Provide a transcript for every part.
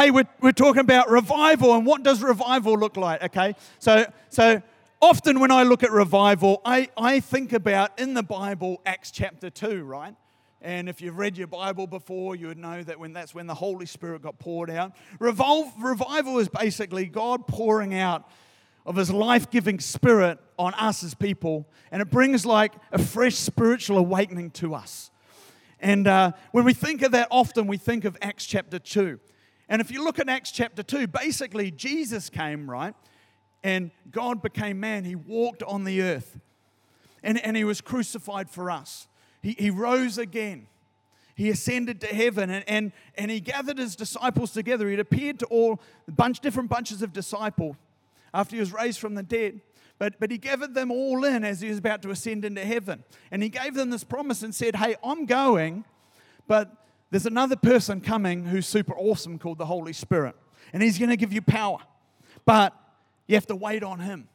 hey, we're, we're talking about revival and what does revival look like, okay? So, so often when I look at revival, I, I think about in the Bible, Acts chapter 2, right? And if you've read your Bible before, you would know that when that's when the Holy Spirit got poured out. Revolve, revival is basically God pouring out of his life giving spirit on us as people, and it brings like a fresh spiritual awakening to us. And uh, when we think of that, often we think of Acts chapter 2. And if you look at Acts chapter 2, basically Jesus came, right? And God became man. He walked on the earth. And, and he was crucified for us. He, he rose again. He ascended to heaven and, and, and he gathered his disciples together. He appeared to all bunch, different bunches of disciples after he was raised from the dead. But, but he gathered them all in as he was about to ascend into heaven. And he gave them this promise and said, Hey, I'm going, but there's another person coming who's super awesome called the Holy Spirit. And he's going to give you power. But you have to wait on him.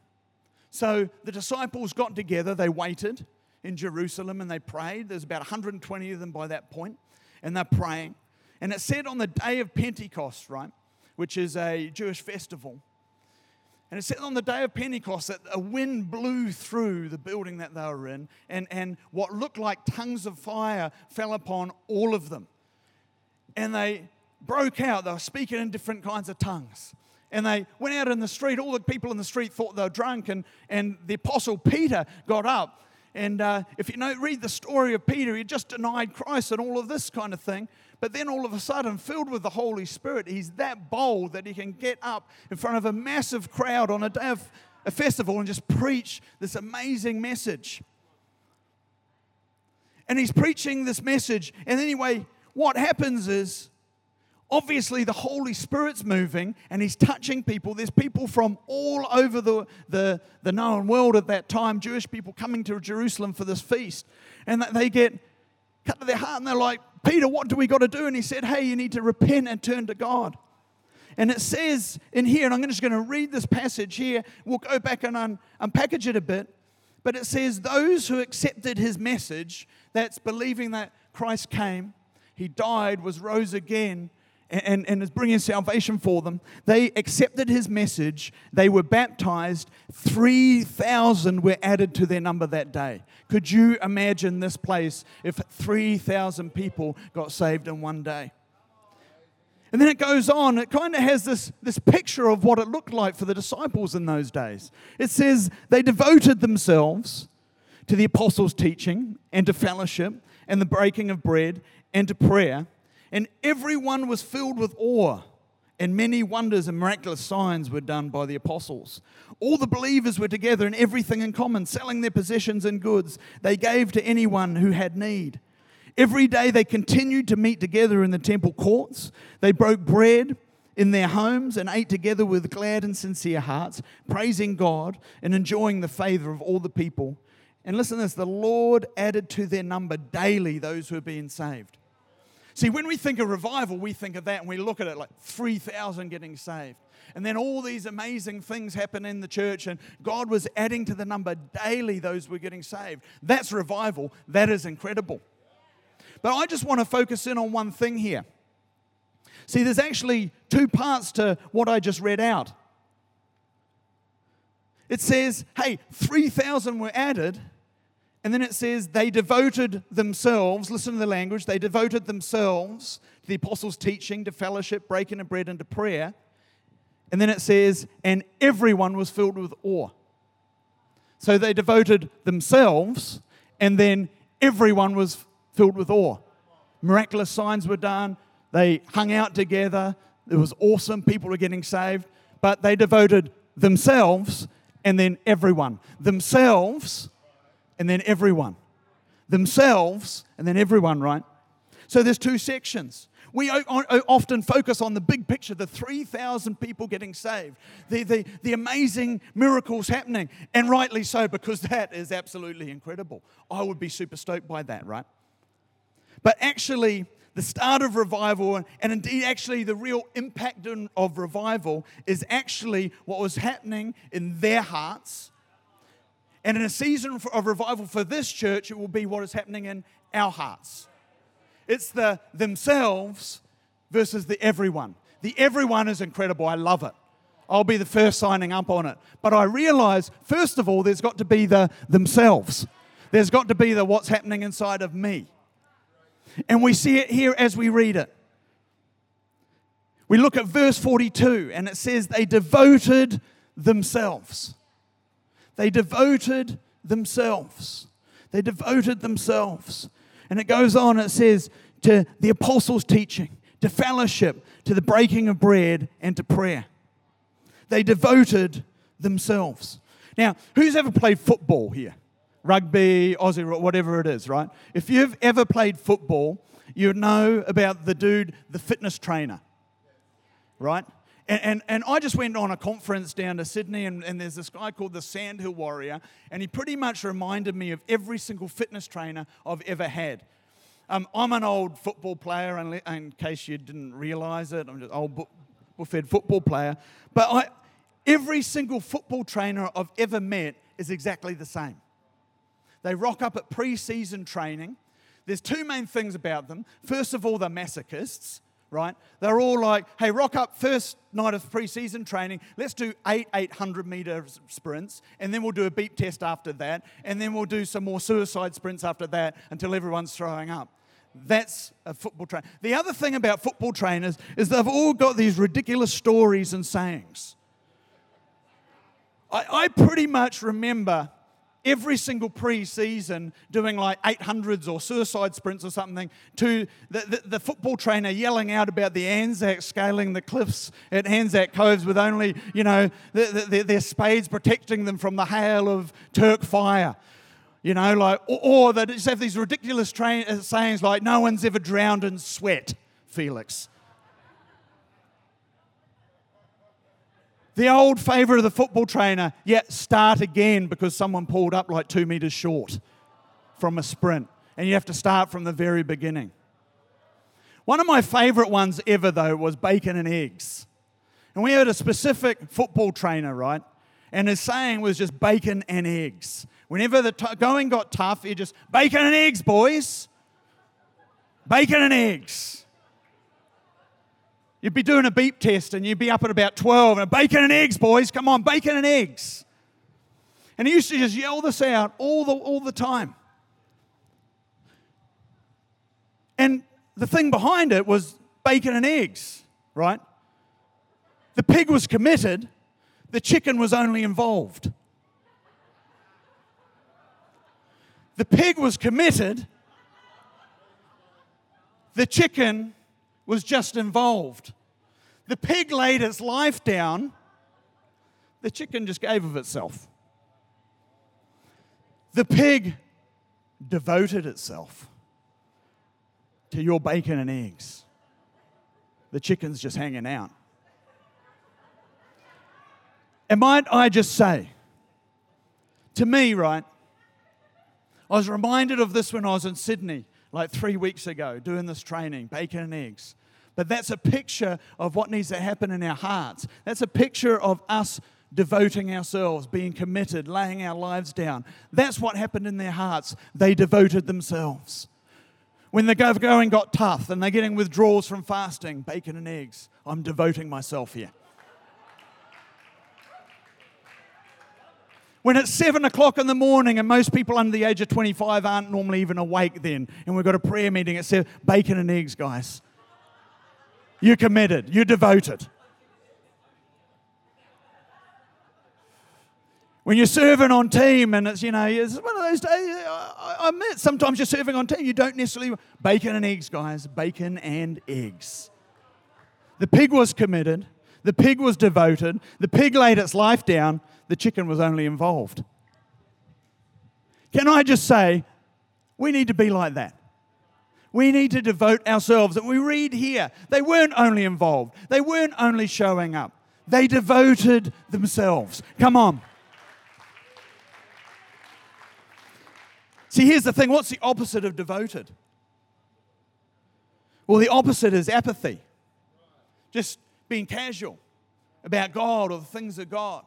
So the disciples got together, they waited in Jerusalem and they prayed. There's about 120 of them by that point, and they're praying. And it said on the day of Pentecost, right, which is a Jewish festival, and it said on the day of Pentecost that a wind blew through the building that they were in, and, and what looked like tongues of fire fell upon all of them. And they broke out, they were speaking in different kinds of tongues. And they went out in the street. All the people in the street thought they were drunk, and, and the apostle Peter got up and uh, if you know, read the story of Peter, he just denied Christ and all of this kind of thing. But then all of a sudden, filled with the Holy Spirit, he's that bold that he can get up in front of a massive crowd on a day of a festival and just preach this amazing message. And he's preaching this message. And anyway, what happens is obviously the Holy Spirit's moving and he's touching people. There's people from all over the, the, the known world at that time, Jewish people coming to Jerusalem for this feast. And they get cut to their heart and they're like, Peter, what do we got to do? And he said, Hey, you need to repent and turn to God. And it says in here, and I'm just going to read this passage here. We'll go back and un- unpackage it a bit. But it says, Those who accepted his message, that's believing that Christ came, he died, was rose again, and, and is bringing salvation for them. They accepted his message. They were baptized. 3,000 were added to their number that day. Could you imagine this place if 3,000 people got saved in one day? And then it goes on, it kind of has this, this picture of what it looked like for the disciples in those days. It says they devoted themselves to the apostles' teaching and to fellowship and the breaking of bread and to prayer and everyone was filled with awe, and many wonders and miraculous signs were done by the apostles. All the believers were together in everything in common, selling their possessions and goods they gave to anyone who had need. Every day they continued to meet together in the temple courts. They broke bread in their homes and ate together with glad and sincere hearts, praising God and enjoying the favor of all the people. And listen to this the Lord added to their number daily those who are being saved. See, when we think of revival, we think of that and we look at it like 3,000 getting saved. And then all these amazing things happen in the church, and God was adding to the number daily those were getting saved. That's revival. That is incredible. But I just want to focus in on one thing here. See, there's actually two parts to what I just read out. It says, hey, 3,000 were added, and then it says, they devoted themselves, listen to the language, they devoted themselves to the apostles' teaching, to fellowship, breaking of bread, and to prayer. And then it says, and everyone was filled with awe. So they devoted themselves, and then everyone was filled with awe. Miraculous signs were done. They hung out together. It was awesome. People were getting saved. But they devoted themselves and then everyone. Themselves and then everyone. Themselves and then everyone, right? So there's two sections. We often focus on the big picture, the 3,000 people getting saved, the, the, the amazing miracles happening, and rightly so, because that is absolutely incredible. I would be super stoked by that, right? But actually, the start of revival, and indeed, actually, the real impact of revival is actually what was happening in their hearts and in a season of revival for this church, it will be what is happening in our hearts. It's the themselves versus the everyone. The everyone is incredible. I love it. I'll be the first signing up on it. But I realize, first of all, there's got to be the themselves. There's got to be the what's happening inside of me. And we see it here as we read it. We look at verse 42, and it says, They devoted themselves. They devoted themselves. They devoted themselves. And it goes on, it says, to the apostles' teaching, to fellowship, to the breaking of bread, and to prayer. They devoted themselves. Now, who's ever played football here? Rugby, Aussie, whatever it is, right? If you've ever played football, you know about the dude, the fitness trainer, right? And, and, and, I just went on a conference down to Sydney, and, and there's this guy called the Sandhill Warrior, and he pretty much reminded me of every single fitness trainer I've ever had. Um, I'm an old football player, in, in case you didn't realize it. I'm just an old bull-fed football player. But I, every single football trainer I've ever met is exactly the same. They rock up at pre season training. There's two main things about them. First of all, they're masochists, right? They're all like, hey, rock up first night of preseason training. Let's do eight 800 meter sprints, and then we'll do a beep test after that, and then we'll do some more suicide sprints after that until everyone's throwing up. That's a football trainer. The other thing about football trainers is they've all got these ridiculous stories and sayings. I, I pretty much remember every single pre-season doing like 800s or suicide sprints or something to the, the, the, football trainer yelling out about the Anzac scaling the cliffs at Anzac Coves with only, you know, the, their spades protecting them from the hail of Turk fire. You know, like, or, or they just have these ridiculous tra- uh, sayings like, no one's ever drowned in sweat, Felix. The old favourite of the football trainer, yet start again because someone pulled up like two metres short from a sprint. And you have to start from the very beginning. One of my favourite ones ever, though, was bacon and eggs. And we had a specific football trainer, right? And his saying was just bacon and eggs. Whenever the t- going got tough, he just, bacon and eggs, boys. Bacon and eggs. You'd be doing a beep test and you'd be up at about 12 and bacon and eggs, boys. Come on, bacon and eggs. And he used to just yell this out all the, all the time. And the thing behind it was bacon and eggs, right? The pig was committed, the chicken was only involved. The pig was committed, the chicken was just involved. The pig laid its life down, the chicken just gave of itself. The pig devoted itself to your bacon and eggs. The chicken's just hanging out. And might I just say, to me, right, I was reminded of this when I was in Sydney, like three weeks ago, doing this training, bacon and eggs. But that's a picture of what needs to happen in our hearts. That's a picture of us devoting ourselves, being committed, laying our lives down. That's what happened in their hearts. They devoted themselves. When the going got tough and they're getting withdrawals from fasting, bacon and eggs, I'm devoting myself here. When it's seven o'clock in the morning and most people under the age of 25 aren't normally even awake then, and we've got a prayer meeting at seven, bacon and eggs, guys. You're committed, you're devoted. When you're serving on team and it's, you know, it's one of those days, I admit, sometimes you're serving on team, you don't necessarily, bacon and eggs, guys, bacon and eggs. The pig was committed, the pig was devoted, the pig laid its life down, the chicken was only involved. Can I just say, we need to be like that. We need to devote ourselves. And we read here, they weren't only involved, they weren't only showing up, they devoted themselves. Come on. See, here's the thing what's the opposite of devoted? Well, the opposite is apathy, just being casual about God or the things of God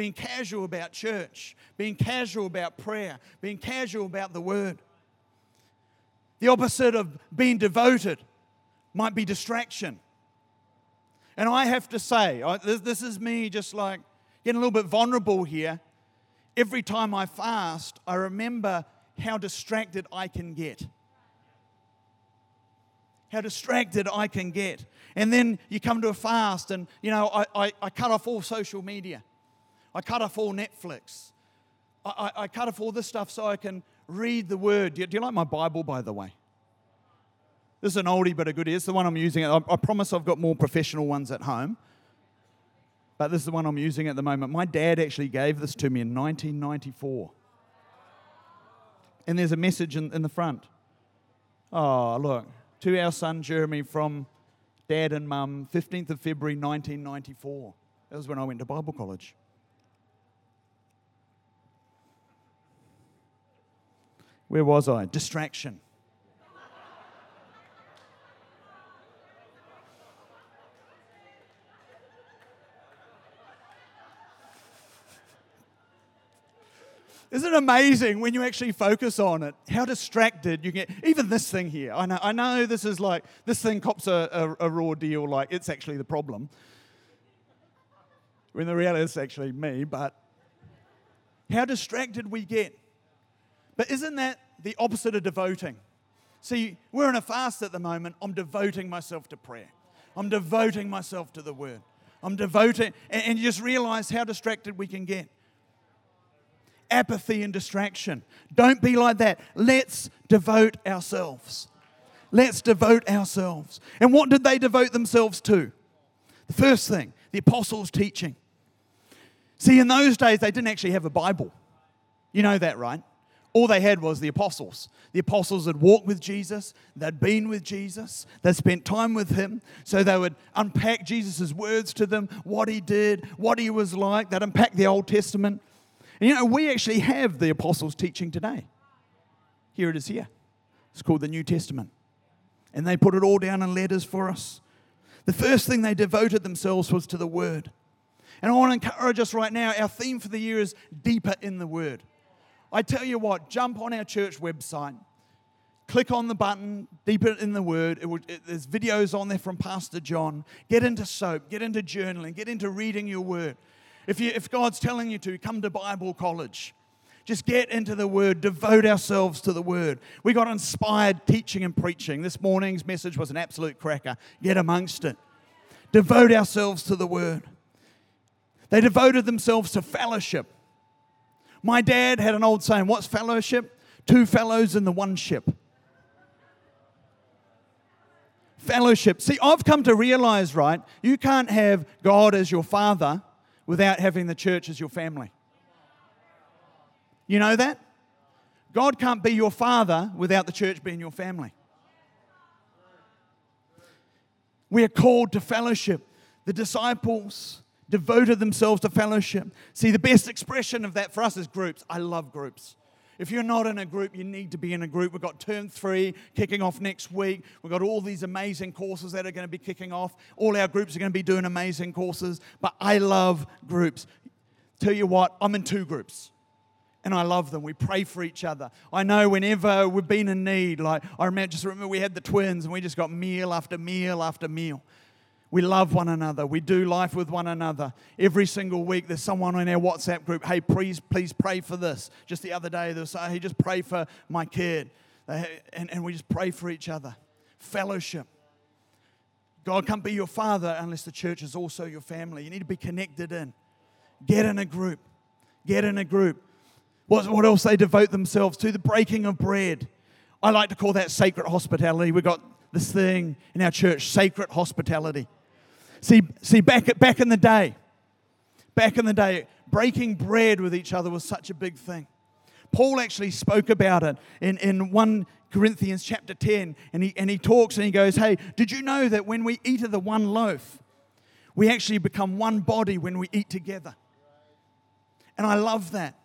being casual about church, being casual about prayer, being casual about the word. The opposite of being devoted might be distraction. And I have to say, this, is me just like getting a little bit vulnerable here. Every time I fast, I remember how distracted I can get. How distracted I can get. And then you come to a fast, and you know, I, I, I cut off all social media, I cut off all Netflix, I, I, I cut off all this stuff so I can read the word. Do you, do you like my Bible, by the way? This is an oldie but a goodie. It's the one I'm using. I, I promise I've got more professional ones at home. But this is the one I'm using at the moment. My dad actually gave this to me in 1994. And there's a message in, in the front. Oh, look. To our son Jeremy from dad and mum, 15th of February 1994. That was when I went to Bible college. Where was I? Distraction. Isn't it amazing when you actually focus on it? How distracted you get. Even this thing here. I know, I know this is like, this thing cops a, a, a raw deal, like it's actually the problem. When the reality is actually me, but how distracted we get. But isn't that the opposite of devoting? See, we're in a fast at the moment. I'm devoting myself to prayer. I'm devoting myself to the word. I'm devoting, and, and you just realize how distracted we can get apathy and distraction. Don't be like that. Let's devote ourselves. Let's devote ourselves. And what did they devote themselves to? The first thing, the apostles' teaching. See, in those days, they didn't actually have a Bible. You know that, right? All they had was the apostles. The apostles had walked with Jesus, they'd been with Jesus, they'd spent time with him, so they would unpack Jesus' words to them, what he did, what he was like. They'd unpack the Old Testament. And you know, we actually have the apostles' teaching today. Here it is here. It's called the New Testament. And they put it all down in letters for us. The first thing they devoted themselves was to the Word. And I want to encourage us right now, our theme for the year is deeper in the Word. I tell you what, jump on our church website, click on the button, deeper in the Word. It will, it, there's videos on there from Pastor John. Get into soap, get into journaling, get into reading your Word. If, you, if God's telling you to, come to Bible college. Just get into the Word, devote ourselves to the Word. We got inspired teaching and preaching. This morning's message was an absolute cracker. Get amongst it. Devote ourselves to the Word. They devoted themselves to fellowship. My dad had an old saying What's fellowship? Two fellows in the one ship. Fellowship. See, I've come to realize, right, you can't have God as your father without having the church as your family. You know that? God can't be your father without the church being your family. We are called to fellowship. The disciples devoted themselves to fellowship. See, the best expression of that for us is groups. I love groups. If you're not in a group, you need to be in a group. We've got term three kicking off next week. We've got all these amazing courses that are going to be kicking off. All our groups are going to be doing amazing courses. But I love groups. Tell you what, I'm in two groups and I love them. We pray for each other. I know whenever we've been in need, like I remember, just remember we had the twins and we just got meal after meal after meal. We love one another. We do life with one another. Every single week, there's someone in our WhatsApp group. Hey, please, please pray for this. Just the other day, they were saying, hey, just pray for my kid. And, and we just pray for each other. Fellowship. God can't be your father unless the church is also your family. You need to be connected in. Get in a group. Get in a group. What, what else they devote themselves to? The breaking of bread. I like to call that sacred hospitality. We've got this thing in our church, sacred hospitality. See, see back, back in the day, back in the day, breaking bread with each other was such a big thing. Paul actually spoke about it in, in 1 Corinthians chapter 10, and he, and he talks and he goes, Hey, did you know that when we eat of the one loaf, we actually become one body when we eat together? And I love that.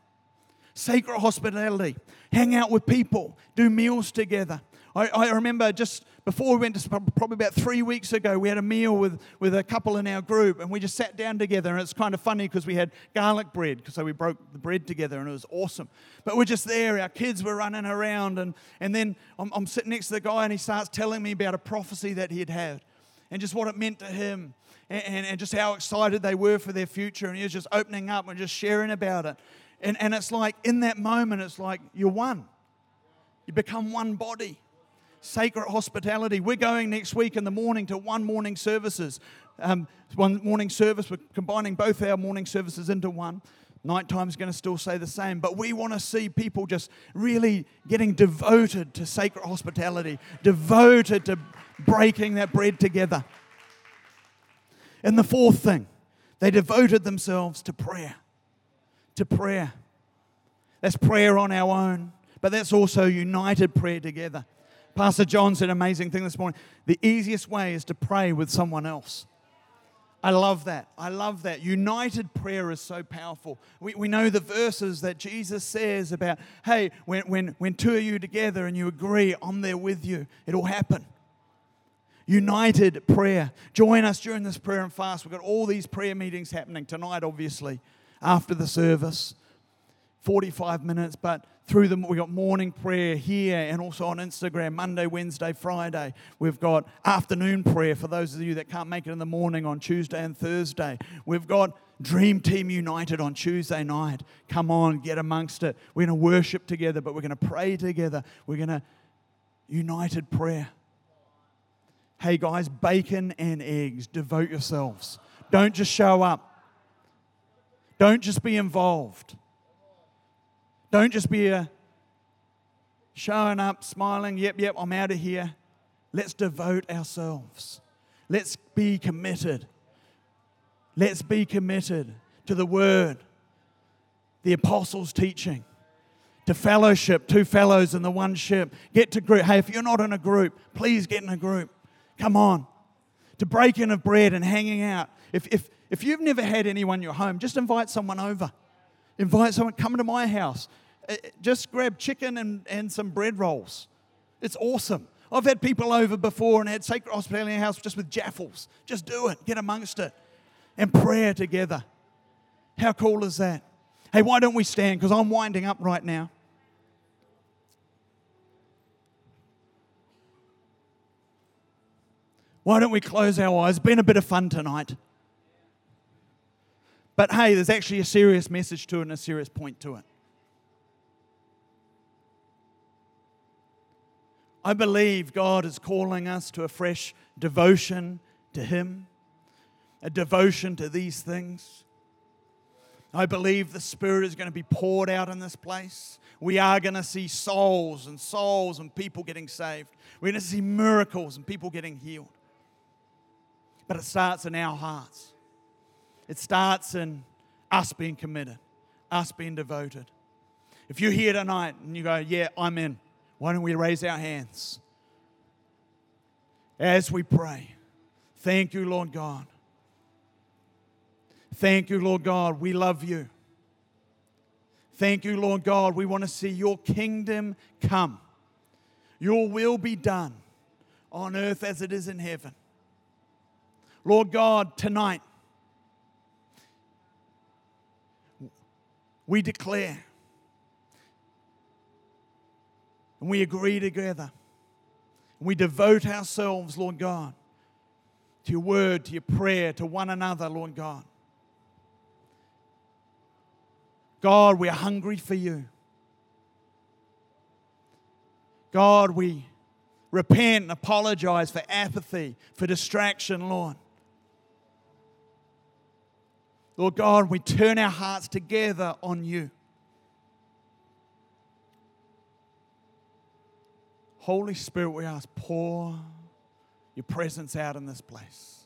Sacred hospitality, hang out with people, do meals together. I, I remember just before we went to probably about three weeks ago, we had a meal with, with a couple in our group and we just sat down together. And it's kind of funny because we had garlic bread, so we broke the bread together and it was awesome. But we're just there, our kids were running around. And, and then I'm, I'm sitting next to the guy and he starts telling me about a prophecy that he had had and just what it meant to him. and, and, and just how excited they were for their future. And he was just opening up and just sharing about it. And, and it's like in that moment, it's like you're one. You become one body. Sacred hospitality. We're going next week in the morning to one morning services. Um, one morning service, we're combining both our morning services into one. Nighttime's going to still say the same, but we want to see people just really getting devoted to sacred hospitality, devoted to breaking that bread together. And the fourth thing, they devoted themselves to prayer. To prayer. That's prayer on our own, but that's also united prayer together. Pastor John said an amazing thing this morning. The easiest way is to pray with someone else. I love that. I love that. United prayer is so powerful. We, we know the verses that Jesus says about, hey, when, when, when two of you together and you agree, I'm there with you, it'll happen. United prayer. Join us during this prayer and fast. We've got all these prayer meetings happening tonight, obviously, after the service. 45 minutes, but through them, we've got morning prayer here and also on Instagram, Monday, Wednesday, Friday. We've got afternoon prayer for those of you that can't make it in the morning on Tuesday and Thursday. We've got Dream Team United on Tuesday night. Come on, get amongst it. We're going to worship together, but we're going to pray together. We're going to united prayer. Hey guys, bacon and eggs, devote yourselves. Don't just show up. Don't just be involved. Don't just be a showing up, smiling, yep, yep, I'm out of here. Let's devote ourselves. Let's be committed. Let's be committed to the word, the apostles' teaching, to fellowship, two fellows in the one ship. Get to group. Hey, if you're not in a group, please get in a group. Come on. To breaking of bread and hanging out. If, if, if you've never had anyone in your home, just invite someone over. Invite someone, come to my house. Uh, just grab chicken and, and some bread rolls. It's awesome. I've had people over before and had sacred hospitality in the house just with jaffles. Just do it, get amongst it, and prayer together. How cool is that? Hey, why don't we stand? Because I'm winding up right now. Why don't we close our eyes? Been a bit of fun tonight. But hey, there's actually a serious message to it and a serious point to it. I believe God is calling us to a fresh devotion to Him, a devotion to these things. I believe the Spirit is going to be poured out in this place. We are going to see souls and souls and people getting saved. We're going to see miracles and people getting healed. But it starts in our hearts, it starts in us being committed, us being devoted. If you're here tonight and you go, Yeah, I'm in, why don't we raise our hands as we pray? Thank you, Lord God. Thank you, Lord God. We love you. Thank you, Lord God. We want to see your kingdom come. Your will be done on earth as it is in heaven. Lord God, tonight we declare And we agree together. And we devote ourselves, Lord God, to your word, to your prayer, to one another, Lord God. God, we are hungry for you. God, we repent and apologize for apathy, for distraction, Lord. Lord God, we turn our hearts together on you. Holy Spirit, we ask, pour your presence out in this place.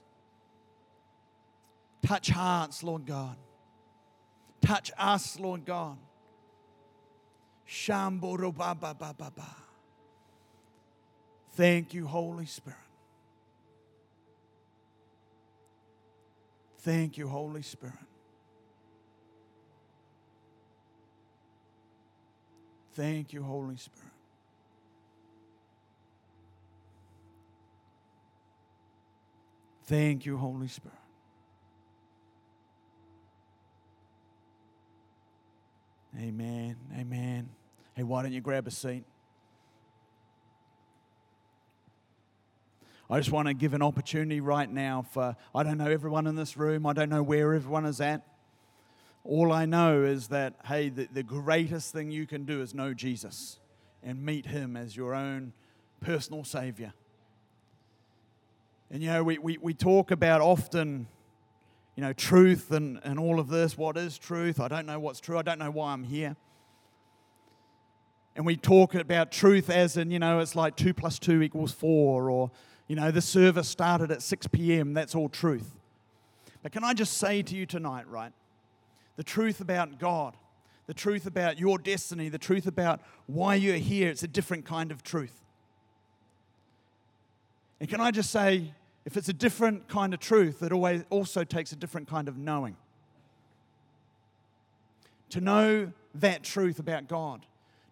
Touch hearts, Lord God. Touch us, Lord God. Shamboro ba ba ba ba ba. Thank you, Holy Spirit. Thank you, Holy Spirit. Thank you, Holy Spirit. Thank you, Holy Spirit. Amen. Amen. Hey, why don't you grab a seat? I just want to give an opportunity right now for, I don't know everyone in this room, I don't know where everyone is at. All I know is that, hey, the, the greatest thing you can do is know Jesus and meet Him as your own personal Savior. And you know, we, we, we talk about often, you know, truth and, and all of this. What is truth? I don't know what's true. I don't know why I'm here. And we talk about truth as in, you know, it's like two plus two equals four, or you know, the service started at 6 p.m. That's all truth. But can I just say to you tonight, right? The truth about God, the truth about your destiny, the truth about why you're here, it's a different kind of truth. And can I just say, if it's a different kind of truth, it always also takes a different kind of knowing. To know that truth about God,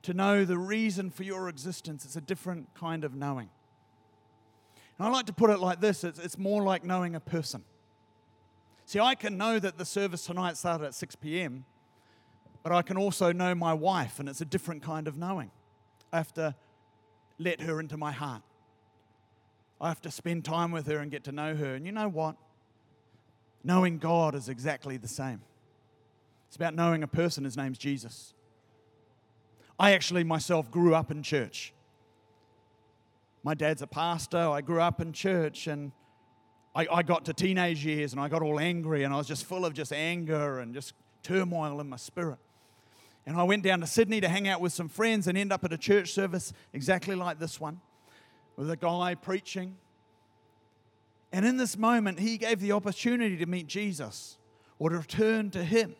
to know the reason for your existence, it's a different kind of knowing. And I like to put it like this it's, it's more like knowing a person. See, I can know that the service tonight started at 6 p.m., but I can also know my wife, and it's a different kind of knowing. I have to let her into my heart. I have to spend time with her and get to know her. And you know what? Knowing God is exactly the same. It's about knowing a person. His name's Jesus. I actually myself grew up in church my dad's a pastor. I grew up in church and I, I got to teenage years and I got all angry and I was just full of just anger and just turmoil in my spirit. And I went down to Sydney to hang out with some friends and end up at a church service exactly like this one with a guy preaching. And in this moment, he gave the opportunity to meet Jesus or to return to him.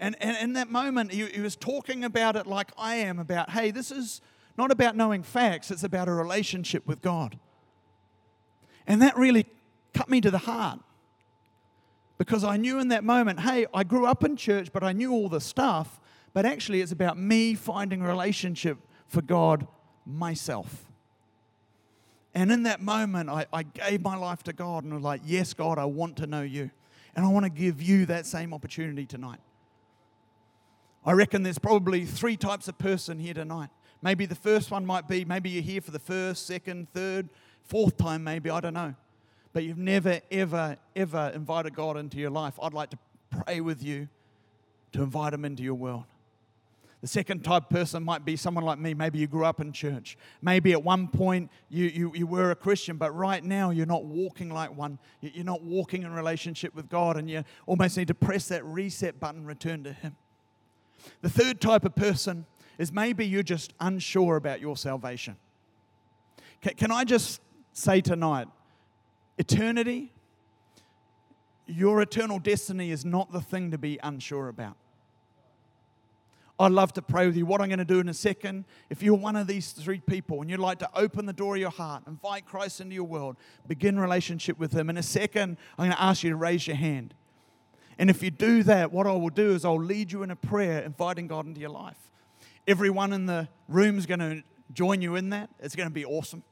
And, and in that moment, he, he was talking about it like I am about, hey, this is not about knowing facts, it's about a relationship with God. And that really cut me to the heart because I knew in that moment, hey, I grew up in church, but I knew all the stuff, but actually it's about me finding a relationship for God myself. And in that moment, I, I gave my life to God and was like, yes, God, I want to know you. And I want to give you that same opportunity tonight. I reckon there's probably three types of person here tonight. Maybe the first one might be maybe you're here for the first, second, third, fourth time, maybe, I don't know. But you've never, ever, ever invited God into your life. I'd like to pray with you to invite Him into your world. The second type person might be someone like me. Maybe you grew up in church. Maybe at one point you, you, you were a Christian, but right now you're not walking like one. You're not walking in relationship with God, and you almost need to press that reset button, return to Him. The third type of person is maybe you're just unsure about your salvation. Can, can I just say tonight, eternity, your eternal destiny is not the thing to be unsure about. I'd love to pray with you. What I'm going to do in a second, if you're one of these three people and you'd like to open the door of your heart, invite Christ into your world, begin relationship with Him, in a second, I'm going to ask you to raise your hand. And if you do that, what I will do is I'll lead you in a prayer, inviting God into your life. Everyone in the room is going to join you in that. It's going to be awesome.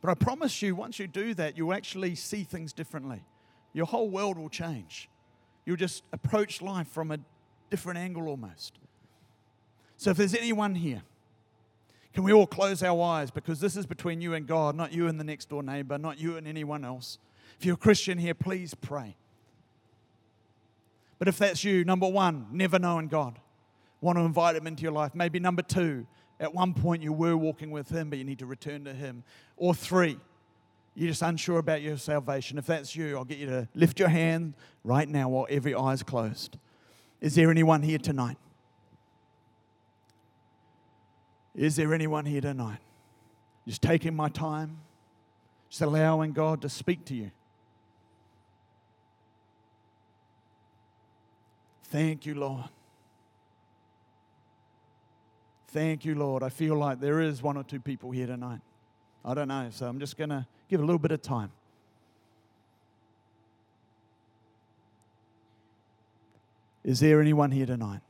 But I promise you, once you do that, you'll actually see things differently. Your whole world will change. You'll just approach life from a different angle almost. So if there's anyone here, can we all close our eyes? Because this is between you and God, not you and the next door neighbor, not you and anyone else. If you're a Christian here, please pray. But if that's you, number one, never knowing God want to invite him into your life. Maybe number two, at one point you were walking with him, but you need to return to him. Or three, you're just unsure about your salvation. If that's you, I'll get you to lift your hand right now while every eye is closed. Is there anyone here tonight? Is there anyone here tonight? Just taking my time, just allowing God to speak to you. Thank you, Lord. Thank you, Lord. I feel like there is one or two people here tonight. I don't know, so I'm just going to give a little bit of time. Is there anyone here tonight?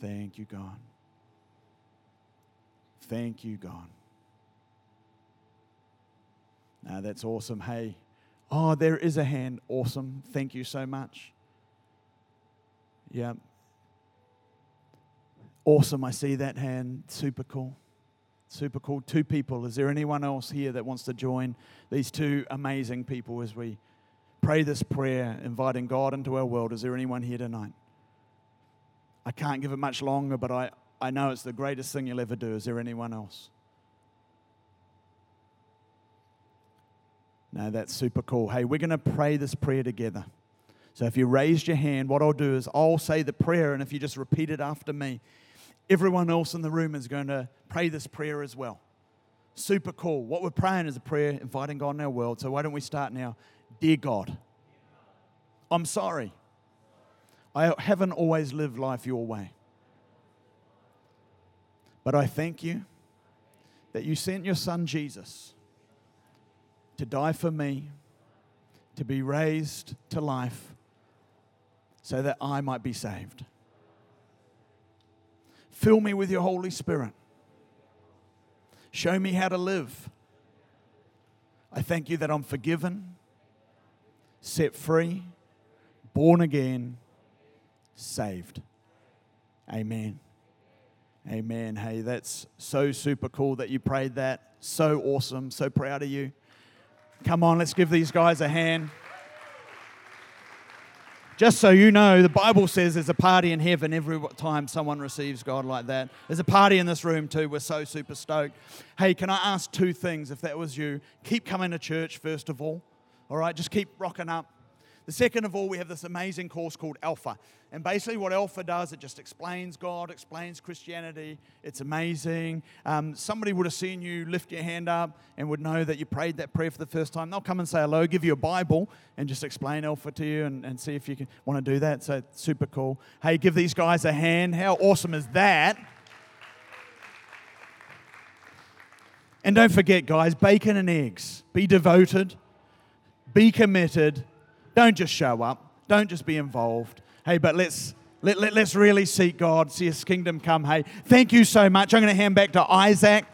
Thank you, God. Thank you, God. Now that's awesome. Hey, oh, there is a hand. Awesome. Thank you so much. Yeah. Awesome. I see that hand. Super cool. Super cool. Two people. Is there anyone else here that wants to join these two amazing people as we pray this prayer, inviting God into our world? Is there anyone here tonight? I can't give it much longer, but I, I know it's the greatest thing you'll ever do. Is there anyone else? No, that's super cool. Hey, we're going to pray this prayer together. So if you raised your hand, what I'll do is I'll say the prayer, and if you just repeat it after me, everyone else in the room is going to pray this prayer as well. Super cool. What we're praying is a prayer inviting God in our world. So why don't we start now? Dear God, I'm sorry. I haven't always lived life your way. But I thank you that you sent your son Jesus to die for me, to be raised to life, so that I might be saved. Fill me with your Holy Spirit. Show me how to live. I thank you that I'm forgiven, set free, born again, saved. Amen. Amen. Hey, that's so super cool that you prayed that. So awesome. So proud of you. Come on, let's give these guys a hand. Just so you know, the Bible says there's a party in heaven every time someone receives God like that. There's a party in this room too. We're so super stoked. Hey, can I ask two things if that was you? Keep coming to church, first of all. All right, just keep rocking up. The second of all, we have this amazing course called Alpha. And basically, what Alpha does, it just explains God, explains Christianity. It's amazing. Um, somebody would have seen you lift your hand up and would know that you prayed that prayer for the first time. They'll come and say hello, give you a Bible, and just explain Alpha to you and, and see if you can, want to do that. So, super cool. Hey, give these guys a hand. How awesome is that? And don't forget, guys, bacon and eggs. Be devoted, be committed don't just show up. Don't just be involved. Hey, but let's let, let, let's really seek God, see his kingdom come. Hey, thank you so much. I'm going to hand back to Isaac.